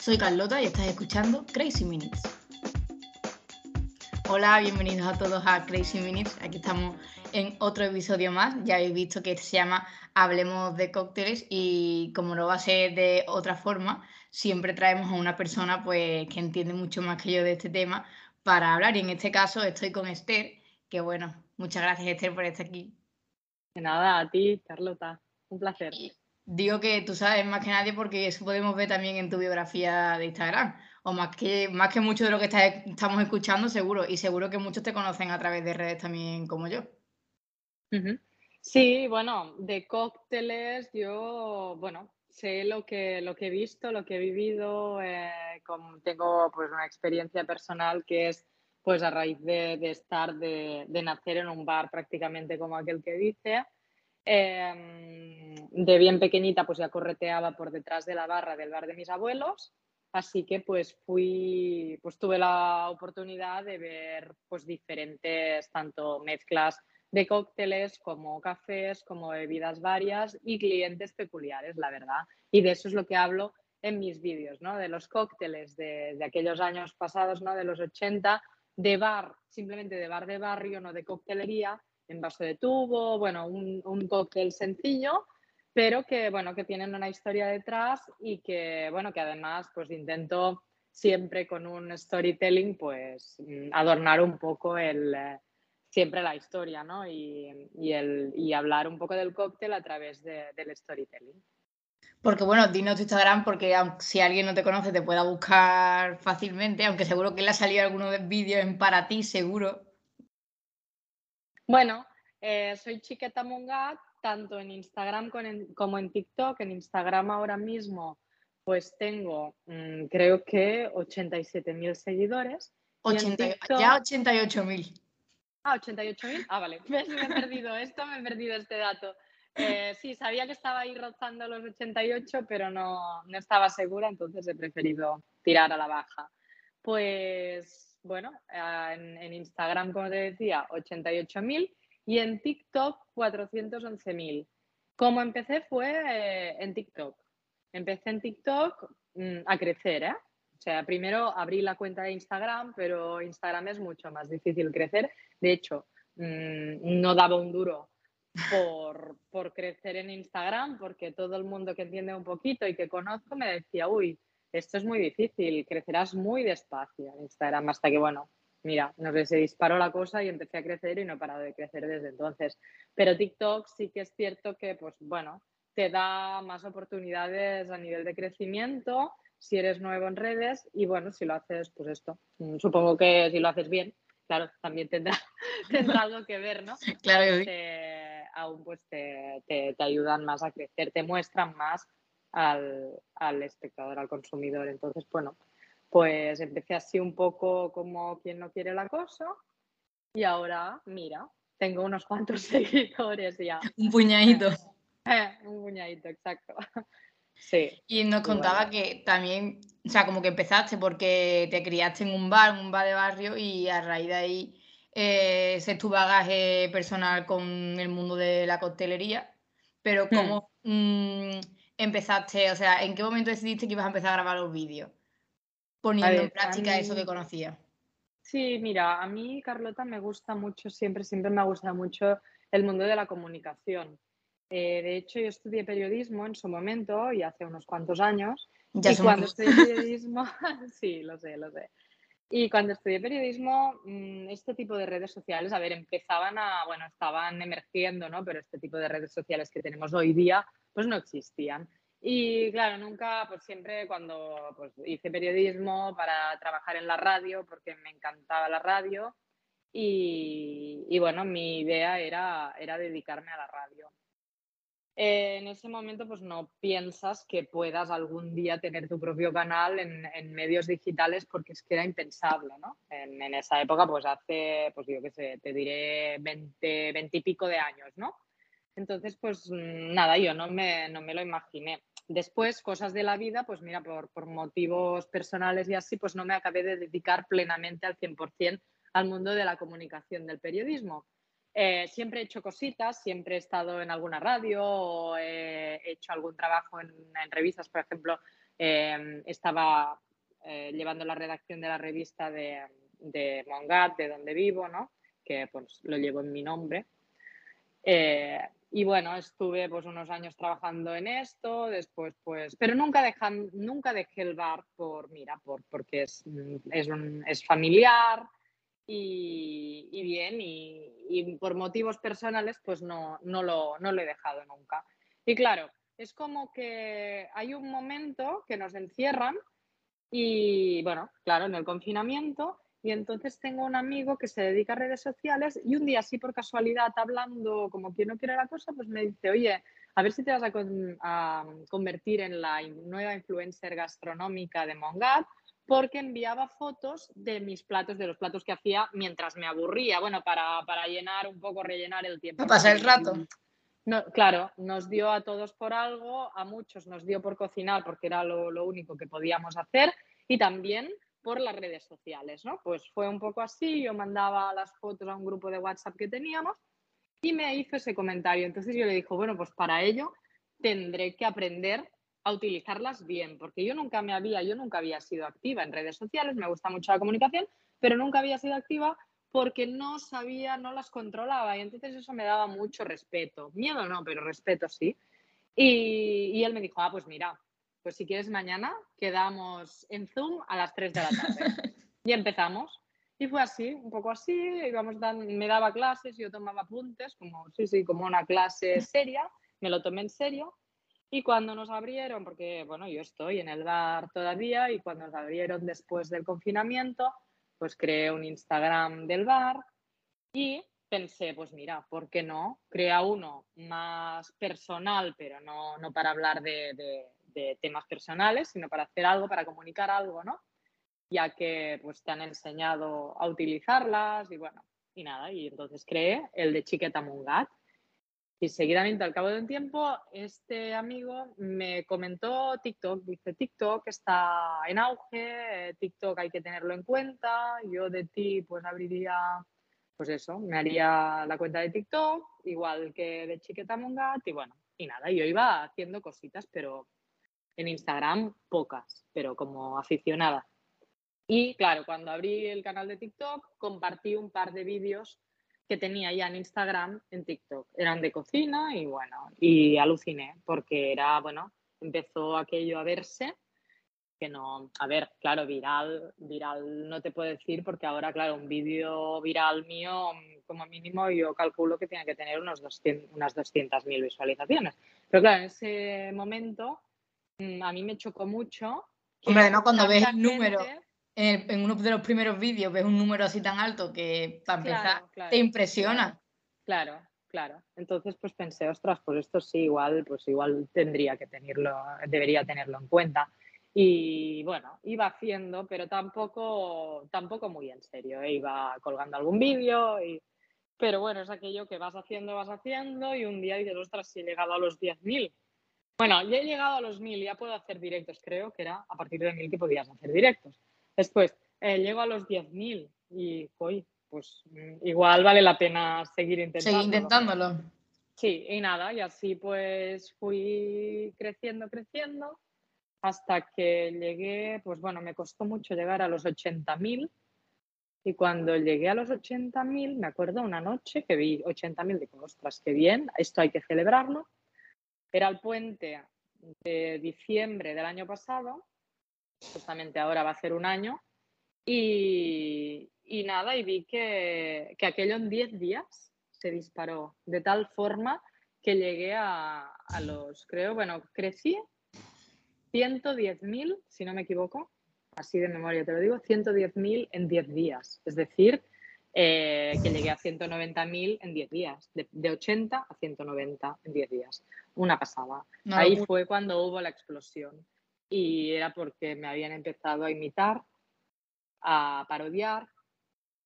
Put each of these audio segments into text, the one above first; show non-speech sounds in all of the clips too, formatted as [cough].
Soy Carlota y estás escuchando Crazy Minutes. Hola, bienvenidos a todos a Crazy Minutes. Aquí estamos en otro episodio más. Ya habéis visto que se llama Hablemos de cócteles y como no va a ser de otra forma, siempre traemos a una persona pues que entiende mucho más que yo de este tema para hablar. Y en este caso estoy con Esther, que bueno, muchas gracias Esther por estar aquí. De nada, a ti, Carlota. Un placer. Digo que tú sabes más que nadie porque eso podemos ver también en tu biografía de Instagram. O más que, más que mucho de lo que estamos escuchando, seguro. Y seguro que muchos te conocen a través de redes también como yo. Sí, bueno, de cócteles yo, bueno, sé lo que, lo que he visto, lo que he vivido. Eh, tengo pues una experiencia personal que es pues a raíz de, estar, de, nacer en un bar prácticamente como aquel que dice. Em, de bien pequeñita pues ya correteaba por detrás de la barra del bar de mis abuelos, así que pues fui, pues tuve la oportunidad de ver pues diferentes tanto mezclas de cócteles como cafés, como bebidas varias y clientes peculiares, la verdad. Y de eso es lo que hablo en mis vídeos, ¿no? De los cócteles de, de aquellos años pasados, ¿no? De los 80, de bar, simplemente de bar de barrio, no de coctelería, en vaso de tubo, bueno, un, un cóctel sencillo, pero que, bueno, que tienen una historia detrás y que, bueno, que además, pues intento siempre con un storytelling, pues mm, adornar un poco el, eh, siempre la historia, ¿no? Y, y, el, y hablar un poco del cóctel a través de, del storytelling. Porque bueno, dinos tu Instagram porque si alguien no te conoce te pueda buscar fácilmente, aunque seguro que le ha salido alguno de vídeos en para ti, seguro. Bueno, eh, soy Chiqueta Mungat, tanto en Instagram como en TikTok. En Instagram ahora mismo pues tengo mm, creo que 87.000 seguidores. 80, ya 88.000. Ah, 88.000. Ah, vale. [laughs] Me he perdido esto, me he perdido este dato. Eh, sí, sabía que estaba ahí rozando los 88, pero no, no estaba segura, entonces he preferido tirar a la baja. Pues bueno, eh, en, Instagram, como te decía, 88.000 y en TikTok 411.000. Como empecé fue eh, en TikTok. Empecé en TikTok mm, a crecer, ¿eh? O sea, primero abrí la cuenta de Instagram, pero Instagram es mucho más difícil crecer. De hecho, mm, no daba un duro por, por, crecer en Instagram, porque todo el mundo que entiende un poquito y que conozco me decía, uy, esto es muy difícil, crecerás muy despacio en Instagram, hasta que, bueno, mira, no sé, se disparó la cosa y empecé a crecer y no he parado de crecer desde entonces. Pero TikTok sí que es cierto que, pues bueno, te da más oportunidades a nivel de crecimiento si eres nuevo en redes y bueno, si lo haces, pues esto, mm, supongo que si lo haces bien, claro, también tendrá, [laughs] tendrá algo que ver, ¿no? Claro que sí aún pues te, te, ayudan más a crecer, te muestran más al, al, espectador, al consumidor. Entonces, bueno, pues empecé así un poco como quien no quiere la cosa y ahora, mira, tengo unos cuantos [laughs] seguidores ya. Un puñadito. [laughs] un puñadito, exacto. [laughs] Sí. Y nos contaba que también, o sea, como que empezaste porque te criaste en un bar, en un bar de barrio y a raíz de ahí eh, ese es tu bagaje personal con el mundo de la coctelería, pero hmm. ¿cómo mm, empezaste? O sea, ¿en qué momento decidiste que ibas a empezar a grabar los vídeos? Poniendo en práctica eso que conocías. Sí, mira, a mí, Carlota, me gusta mucho, siempre, siempre me ha gustado mucho el mundo de la comunicación. Eh, de hecho, yo estudié periodismo en su momento y hace unos cuantos años. Ya y cuando estudié [laughs] periodismo, [laughs] sí, lo sé, lo sé. Y cuando estudié periodismo, mm, este tipo de redes sociales, a ver, empezaban a, bueno, estaban emergiendo, ¿no? Pero este tipo de redes sociales que tenemos hoy día, pues no existían. Y claro, nunca, pues siempre cuando pues, hice periodismo para trabajar en la radio, porque me encantaba la radio, y, y bueno, mi idea era, era dedicarme a la radio. Eh, en ese momento pues no piensas que puedas algún día tener tu propio canal en, medios digitales porque es que era impensable, ¿no? En, esa época, pues hace, pues yo qué sé, te diré 20, 20 y pico de años, ¿no? Entonces, pues nada, yo no me, no me lo imaginé. Después, cosas de la vida, pues mira, por, por motivos personales y así, pues no me acabé de dedicar plenamente al 100% al mundo de la comunicación del periodismo. Eh, siempre he hecho cositas, siempre he estado en alguna radio o he hecho algún trabajo en, revistas, por ejemplo, em, estaba eh, llevando la redacción de la revista de, de Mongat, de donde vivo, ¿no? que pues, lo llevo en mi nombre. Eh, y bueno, estuve pues unos años trabajando en esto, después pues, pero nunca, dejan, nunca dejé el bar por, mira, por, porque es, es, es familiar, y, bien, y, por motivos personales pues no, no, lo, no lo he dejado nunca. Y claro, es como que hay un momento que nos encierran y bueno, claro, en el confinamiento y entonces tengo un amigo que se dedica a redes sociales y un día así por casualidad hablando como que no quiere la cosa, pues me dice, oye, a ver si te vas a, a convertir en la nueva influencer gastronómica de Mongat porque enviaba fotos de mis platos, de los platos que hacía mientras me aburría, bueno, para, para llenar un poco, rellenar el tiempo. Pasar el rato. No, claro, nos dio a todos por algo, a muchos nos dio por cocinar porque era lo, lo, único que podíamos hacer y también por las redes sociales, ¿no? Pues fue un poco así, yo mandaba las fotos a un grupo de WhatsApp que teníamos y me hizo ese comentario. Entonces yo le dije, bueno, pues para ello tendré que aprender a utilizarlas bien, porque yo nunca me había, yo nunca había sido activa en redes sociales, me gusta mucho la comunicación, pero nunca había sido activa porque no sabía, no las controlaba y entonces eso me daba mucho respeto. Miedo no, pero respeto sí. Y, y él me dijo, ah, pues mira, pues si quieres mañana quedamos en Zoom a las 3 de la tarde. [laughs] y empezamos. Y fue así, un poco así, íbamos me daba clases, yo tomaba apuntes, como, sí, sí, como una clase seria, me lo tomé en serio y cuando nos abrieron, porque bueno, yo estoy en el bar todavía y cuando nos abrieron después del confinamiento, pues creé un Instagram del bar y pensé, pues mira, ¿por qué no? Crea uno más personal, pero no, no para hablar de, de, temas personales, sino para hacer algo, para comunicar algo, ¿no? Ya que pues te han enseñado a utilizarlas y bueno, y nada, y entonces creé el de Chiqueta Mungat y seguidamente, al cabo de un tiempo, este amigo me comentó TikTok. Dice, TikTok está en auge, TikTok hay que tenerlo en cuenta. Yo de ti, pues abriría, pues eso, me haría la cuenta de TikTok, igual que de Chiqueta Mongat. Y bueno, y nada, yo iba haciendo cositas, pero en Instagram pocas, pero como aficionada. Y claro, cuando abrí el canal de TikTok, compartí un par de vídeos que tenía ya en Instagram, en TikTok. Eran de cocina y bueno, y aluciné porque era, bueno, empezó aquello a verse, que no, a ver, claro, viral, viral no te puedo decir porque ahora, claro, un vídeo viral mío, como mínimo, yo calculo que tiene que tener unos 200, unas 200.000 visualizaciones. Pero claro, en ese momento a mí me chocó mucho. Hombre, además cuando ves el número en, uno de los primeros vídeos ves un número así tan alto que para empezar te impresiona. Claro, claro. Entonces pues pensé, ostras, pues esto sí, igual, pues igual tendría que tenerlo, debería tenerlo en cuenta. Y bueno, iba haciendo, pero tampoco, tampoco muy en serio. ¿eh? Iba colgando algún vídeo, y... pero bueno, es aquello que vas haciendo, vas haciendo y un día dices, ostras, si he llegado a los 10.000. Bueno, ya he llegado a los 1.000, ya puedo hacer directos, creo que era a partir de 1.000 que podías hacer directos. Después, eh, llego a los 10.000 y, hoy pues mm, igual vale la pena seguir intentándolo. Seguir intentándolo. Sí, y nada, y así pues fui creciendo, creciendo, hasta que llegué, pues bueno, me costó mucho llegar a los 80.000. Y cuando llegué a los 80.000, me acuerdo una noche que vi 80.000, digo, ostras, qué bien, esto hay que celebrarlo. Era el puente de diciembre del año pasado justamente ahora va a ser un año, y, nada, y vi que, aquello en 10 días se disparó de tal forma que llegué a, los, creo, bueno, crecí 110.000, si no me equivoco, así de memoria te lo digo, 110.000 en 10 días. Es decir, eh, que llegué a 190.000 en 10 días, de, 80 a 190 en 10 días. Una pasada. Ahí fue cuando hubo la explosión y era porque me habían empezado a imitar, a parodiar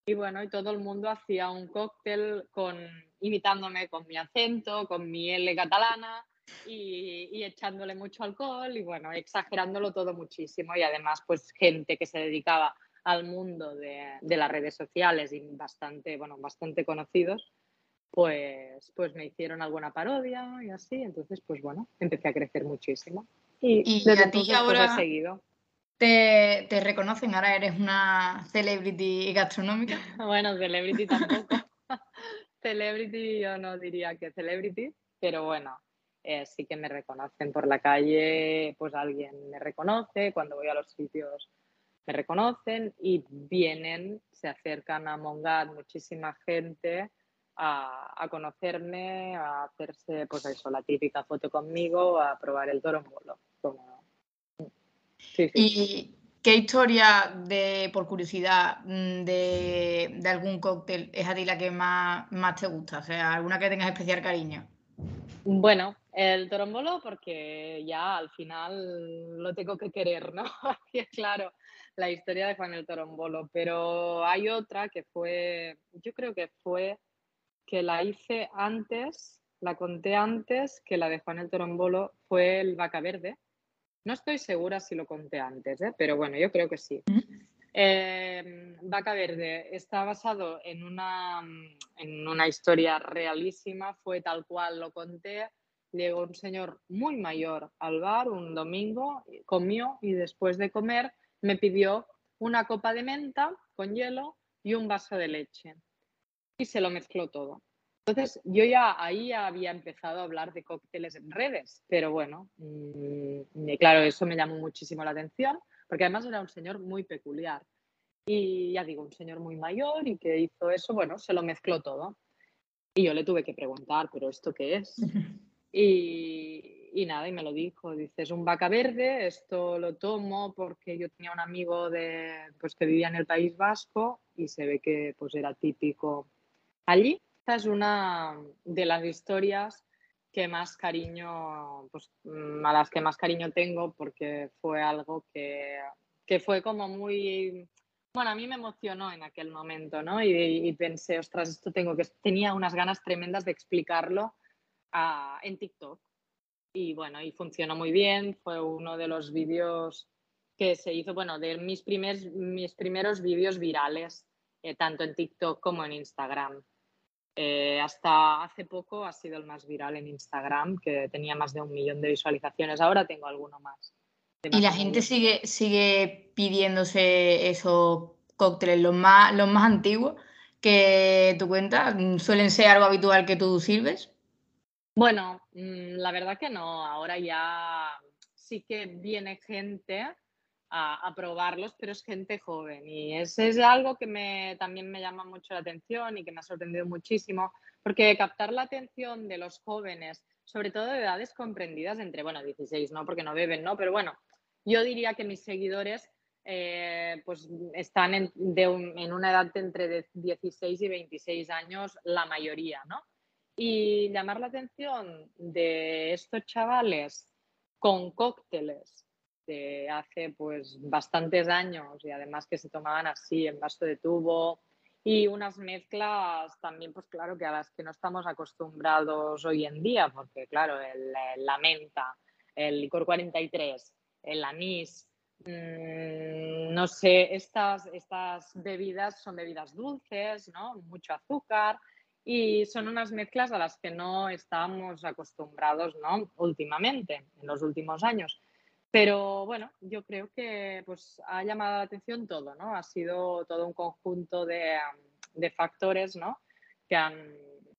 y bueno, y todo el mundo hacía un cóctel con imitándome con mi acento, con mi L catalana y, echándole mucho alcohol y bueno, exagerándolo todo muchísimo y además pues gente que se dedicaba al mundo de, de las redes sociales y bastante, bueno, bastante conocidos pues, pues me hicieron alguna parodia y así, entonces pues bueno, empecé a crecer muchísimo. Y, desde a ti pues, ahora he seguido. Te, te, reconocen, ahora eres una celebrity gastronómica. [laughs] bueno, celebrity tampoco. [laughs] celebrity yo no diría que celebrity, pero bueno, eh, sí que me reconocen por la calle, pues alguien me reconoce, cuando voy a los sitios me reconocen y vienen, se acercan a Mongat muchísima gente a, conocerme, a hacerse, pues eso, la típica foto conmigo, a probar el toro ¿Y qué historia, de, por curiosidad, mm, de, algún cóctel es a ti la que más, más te gusta? O sea, alguna que tengas especial cariño. Bueno, el torombolo porque ya al final lo tengo que querer, ¿no? [laughs] es claro la historia de Juan el Torombolo, pero hay otra que fue, yo creo que fue que la hice antes, la conté antes que la de Juan el Torombolo, fue el Vaca Verde. No estoy segura si lo conté antes, ¿eh? pero bueno, yo creo que sí. Em, Vaca Verde está basado en una, en una historia realísima, fue tal cual lo conté. Llegó un señor muy mayor al bar un domingo, comió y después de comer me pidió una copa de menta con hielo y un vaso de leche y se lo mezcló todo. Entonces, yo ya ahí había empezado a hablar de cócteles en redes, pero bueno, mm, claro, eso me llamó muchísimo la atención, porque además era un señor muy peculiar. Y ya digo, un señor muy mayor y que hizo eso, bueno, se lo mezcló todo. Y yo le tuve que preguntar, ¿pero esto qué es? [laughs] Y, y nada, y me lo dijo, dice, es un vaca verde, esto lo tomo porque yo tenía un amigo de, pues, que vivía en el País Vasco y se ve que pues, era típico allí. Esta es una de las historias que más cariño, pues mm, a las que más cariño tengo porque fue algo que, que fue como muy, bueno, a mí me emocionó en aquel momento, ¿no? Y, pensé, ostras, esto tengo que, tenía unas ganas tremendas de explicarlo a, en TikTok. Y bueno, y funcionó muy bien, fue uno de los vídeos que se hizo, bueno, de mis, primeros mis primeros vídeos virales eh, tanto en TikTok como en Instagram. Eh, hasta hace poco ha sido el más viral en Instagram, que tenía más de un millón de visualizaciones. Ahora tengo alguno más. y la gente sigue, sigue pidiéndose esos cócteles, los más, los más antiguos, que tu cuenta suelen ser algo habitual que tú sirves. Bueno, mm, la verdad que no. Ahora ya sí que viene gente a, probarlos, pero es gente joven y es, es algo que me, también me llama mucho la atención y que me ha sorprendido muchísimo, porque captar la atención de los jóvenes, sobre todo de edades comprendidas entre, bueno, 16, ¿no? Porque no beben, ¿no? Pero bueno, yo diría que mis seguidores eh, pues están en, en, una edad de entre 16 y 26 años, la mayoría, ¿no? Y llamar la atención de estos chavales con cócteles de hace pues bastantes años y además que se tomaban así en vaso de tubo y unas mezclas también pues claro que a las que no estamos acostumbrados hoy en día porque claro el, la menta, el licor 43, el anís, mmm, no sé, estas, estas bebidas son bebidas dulces, ¿no? Mucho azúcar y son unas mezclas a las que no estamos acostumbrados, ¿no? Últimamente, en los últimos años. Pero bueno, yo creo que pues, ha llamado la atención todo, ¿no? Ha sido todo un conjunto de, factores, ¿no? Que han,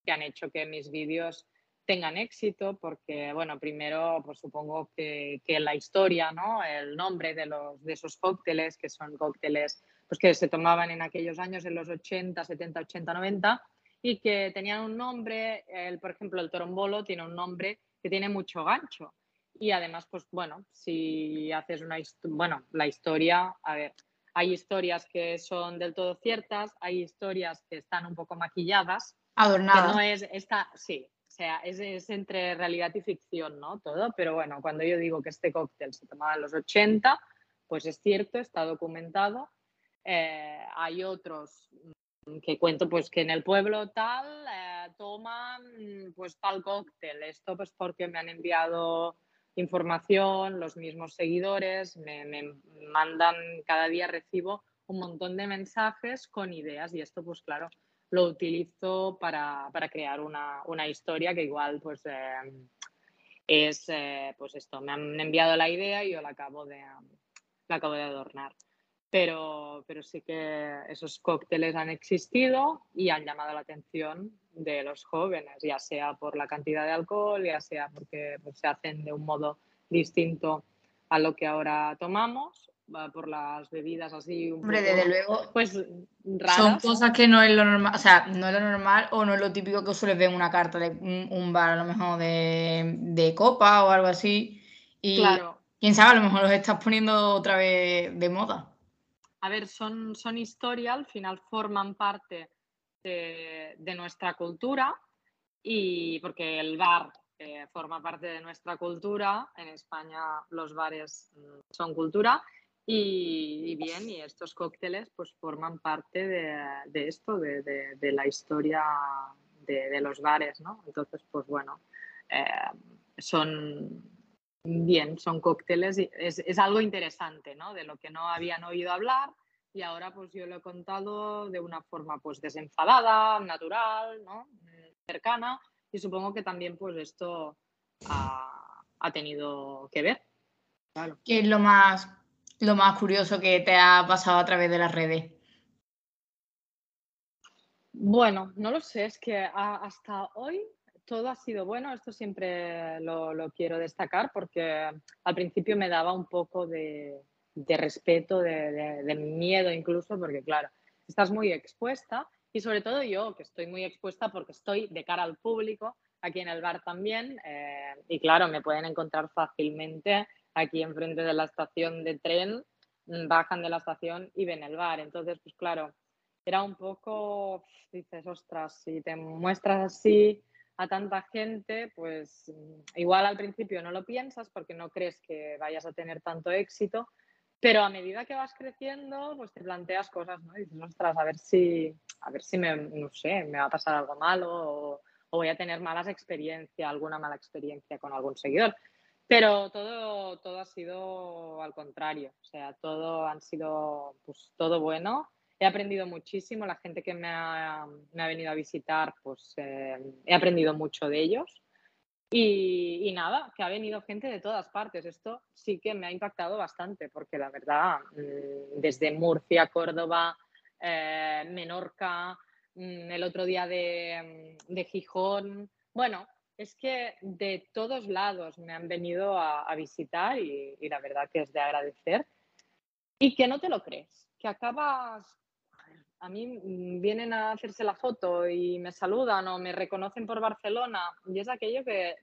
que han hecho que mis vídeos tengan éxito, porque, bueno, primero, pues supongo que, que, la historia, ¿no? El nombre de, los, de esos cócteles, que son cócteles pues, que se tomaban en aquellos años, en los 80, 70, 80, 90, y que tenían un nombre, el, por ejemplo, el torombolo tiene un nombre que tiene mucho gancho. Y además, pues bueno, si haces una bueno, la historia, a ver, hay historias que son del todo ciertas, hay historias que están un poco maquilladas. Adornadas. Que no es esta, sí, o sea, es, entre realidad y ficción, ¿no? Todo, pero bueno, cuando yo digo que este cóctel se tomaba en los 80, pues es cierto, está documentado. Eh, hay otros que cuento pues que en el pueblo tal eh, toman pues tal cóctel. Esto pues porque me han enviado información, los mismos seguidores, me, mandan, cada día recibo un montón de mensajes con ideas y esto pues claro, lo utilizo para, crear una, historia que igual pues em, es, eh, pues esto, me han enviado la idea y yo la acabo de, la acabo de adornar. Pero, pero sí que esos cócteles han existido y han llamado la atención de los jóvenes, ya sea por la cantidad de alcohol, ya sea porque pues, se hacen de un modo distinto a lo que ahora tomamos por las bebidas así un Hombre, desde luego, pues raras. Son cosas que no es lo normal, o sea, no es lo normal o no es lo típico que suele ver en una carta de un, bar, a lo mejor de, copa o algo así. Y claro. quién sabe, a lo mejor los estás poniendo otra vez de moda. A ver, son, son historia, al final forman parte de, nuestra cultura y porque el bar eh, forma parte de nuestra cultura. En España los bares mm, son cultura y, bien, y estos cócteles pues forman parte de, esto, de, la historia de, los bares, ¿no? Entonces, pues bueno, eh, son bien, son cócteles, y es, algo interesante, ¿no? De lo que no habían oído hablar y ahora pues yo lo he contado de una forma pues desenfadada, natural, ¿no? cercana y supongo que también pues esto ha, ha tenido que ver. Claro. ¿Qué es lo más lo más curioso que te ha pasado a través de las redes? Bueno, no lo sé, es que hasta hoy todo ha sido bueno, esto siempre lo, quiero destacar porque al principio me daba un poco de, respeto, de, miedo incluso, porque claro, estás muy expuesta y sobre todo yo, que estoy muy expuesta porque estoy de cara al público, aquí en el bar también, eh, y claro, me pueden encontrar fácilmente aquí enfrente de la estación de tren, mm, bajan de la estación y ven el bar. Entonces, pues claro, era un poco, dices, ostras, si te muestras así a tanta gente, pues mm, igual al principio no lo piensas porque no crees que vayas a tener tanto éxito, pero a medida que vas creciendo, pues te planteas cosas, ¿no? dices, ostras, a ver si, a ver si me, no sé, me va a pasar algo malo o, o voy a tener malas experiencias, alguna mala experiencia con algún seguidor. Pero todo, todo ha sido al contrario, o sea, todo han sido, pues todo bueno. He aprendido muchísimo, la gente que me ha, me ha venido a visitar, pues eh, he aprendido mucho de ellos. Y, nada, que ha venido gente de todas partes. Esto sí que me ha impactado bastante, porque la verdad, mm, desde Murcia, Córdoba, eh, Menorca, mm, el otro día de, de Gijón, bueno, es que de todos lados me han venido a, visitar y, la verdad que es de agradecer. Y que no te lo crees, que acabas, a mí vienen a hacerse la foto y me saludan o me reconocen por Barcelona y es aquello que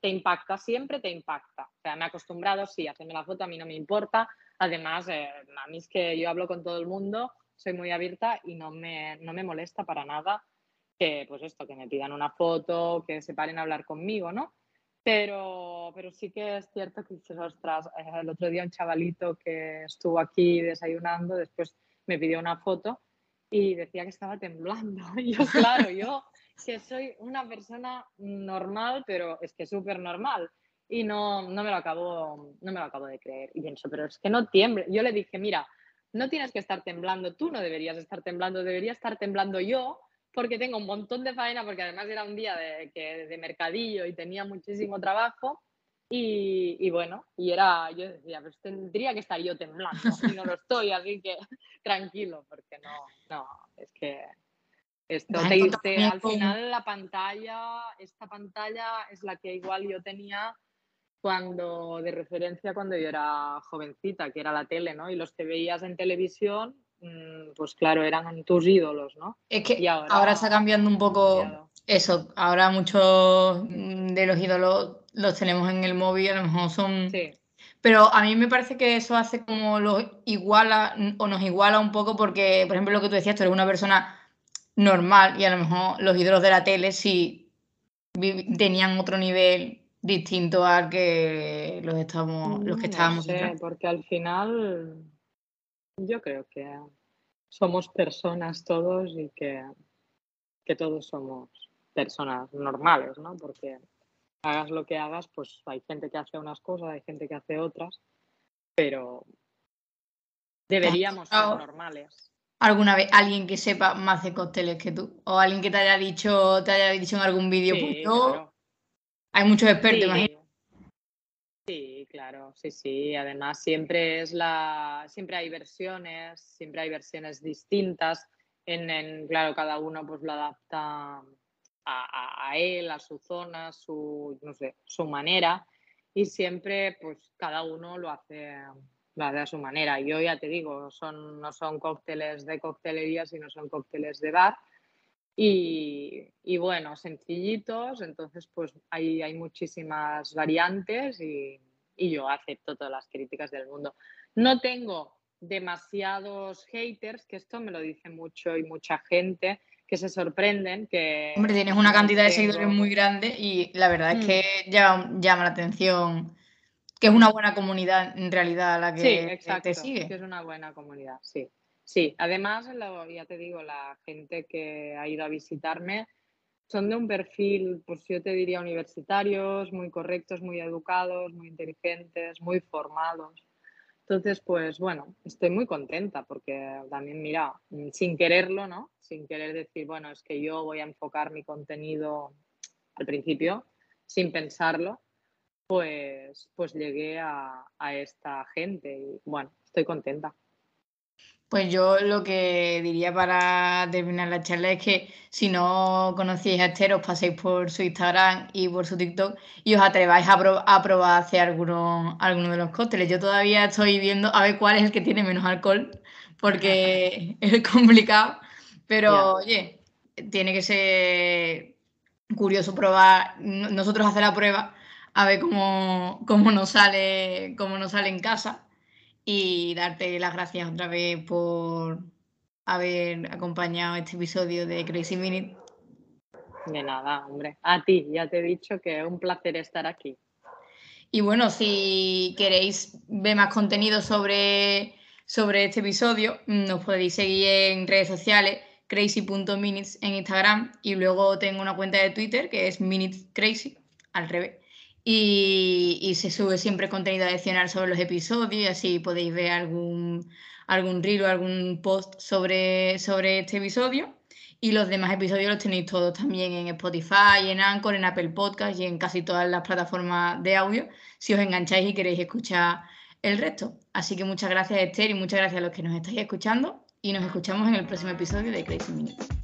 te impacta, siempre te impacta. O sea, me he acostumbrado, sí, hacerme la foto a mí no me importa. Además, eh, a mí es que yo hablo con todo el mundo, soy muy abierta y no me, no me molesta para nada que pues esto, que me pidan una foto, que se paren a hablar conmigo, ¿no? Pero, pero sí que es cierto que dices, ostras, eh, el otro día un chavalito que estuvo aquí desayunando, después me pidió una foto y decía que estaba temblando. [laughs] Y yo, [laughs] claro, yo que soy una persona normal, pero es que súper normal. Y no, no, me lo acabo, no me lo acabo de creer. Y pienso, pero es que no tiemble. Yo le dije, mira, no tienes que estar temblando, tú no deberías estar temblando, debería estar temblando yo porque tengo un montón de faena, porque además era un día de, que, de mercadillo y tenía muchísimo trabajo. Y, y, bueno, y era, yo decía, pues tendría que estar yo temblando y no lo [laughs] estoy, así que [laughs] tranquilo, porque no, no, es que esto te, al final la pantalla, esta pantalla es la que igual yo tenía cuando, de referencia cuando yo era jovencita, que era la tele, ¿no? Y los que veías en televisión, Mm, pues claro, eran tus ídolos, ¿no? Es que ahora, está cambiando un poco eso. Ahora muchos mm, de los ídolos los tenemos en el móvil, a lo mejor son... Pero a mí me parece que eso hace como los iguala o nos iguala un poco porque, por ejemplo, lo que tú decías, tú eres una persona normal y a lo mejor los ídolos de la tele sí tenían otro nivel distinto al que los, estamos, los que mm, estábamos. porque al final yo creo que somos personas todos y que, que todos somos personas normales, ¿no? Porque hagas lo que hagas, pues hay gente que hace unas cosas, hay gente que hace otras, pero deberíamos ser normales. alguna vez alguien que sepa más de cócteles que tú? O alguien que te haya dicho, te haya dicho en algún vídeo, pues yo. Hay muchos expertos, imagino. Sí, claro, sí, sí. Además, siempre es la, siempre hay versiones, siempre hay versiones distintas. En, claro, cada uno pues lo adapta a, él, a su zona, su, no sé, su manera. Y siempre, pues cada uno lo hace, lo a su manera. Yo ya te digo, son, no son cócteles de coctelería, sino son cócteles de bar. Y, y, bueno, sencillitos, entonces pues hay, hay muchísimas variantes y, y, yo acepto todas las críticas del mundo. No tengo demasiados haters, que esto me lo dice mucho y mucha gente, que se sorprenden que... Hombre, tienes una cantidad de seguidores muy grande y la verdad es mm. que llama, llama, la atención que es una buena comunidad en realidad la que sí, exacto, te sigue. Que es una buena comunidad, sí. Sí, además, ya te digo, la gente que ha ido a visitarme son de un perfil, pues yo te diría universitarios, muy correctos, muy educados, muy inteligentes, muy formados. Entonces, pues bueno, estoy muy contenta porque también, mira, sin quererlo, ¿no? Sin querer decir, bueno, es que yo voy a enfocar mi contenido al principio, sin pensarlo, pues, pues llegué a, a esta gente y bueno, estoy contenta. Pues yo lo que diría para terminar la charla es que si no conocíais a Esther, os paséis por su Instagram y por su TikTok y os atreváis a, probar hacer alguno, alguno de los cócteles. Yo todavía estoy viendo a ver cuál es el que tiene menos alcohol, porque [laughs] es complicado, pero oye, tiene que ser curioso probar, nosotros hacer la prueba, a ver cómo, cómo nos sale, cómo nos sale en casa y darte las gracias otra vez por haber acompañado este episodio de Crazy Minute. De nada, hombre. A ti, ya te he dicho que es un placer estar aquí. Y bueno, si queréis ver más contenido sobre, sobre este episodio, nos podéis seguir en redes sociales, crazy.minutes en Instagram y luego tengo una cuenta de Twitter que es minutescrazy, al revés. Y, se sube siempre contenido adicional sobre los episodios y así podéis ver algún, algún reel o algún post sobre, sobre este episodio. Y los demás episodios los tenéis todos también en Spotify, en Anchor, en Apple Podcast y en casi todas las plataformas de audio si os engancháis y queréis escuchar el resto. Así que muchas gracias Esther y muchas gracias a los que nos estáis escuchando y nos escuchamos en el próximo episodio de Crazy Minute.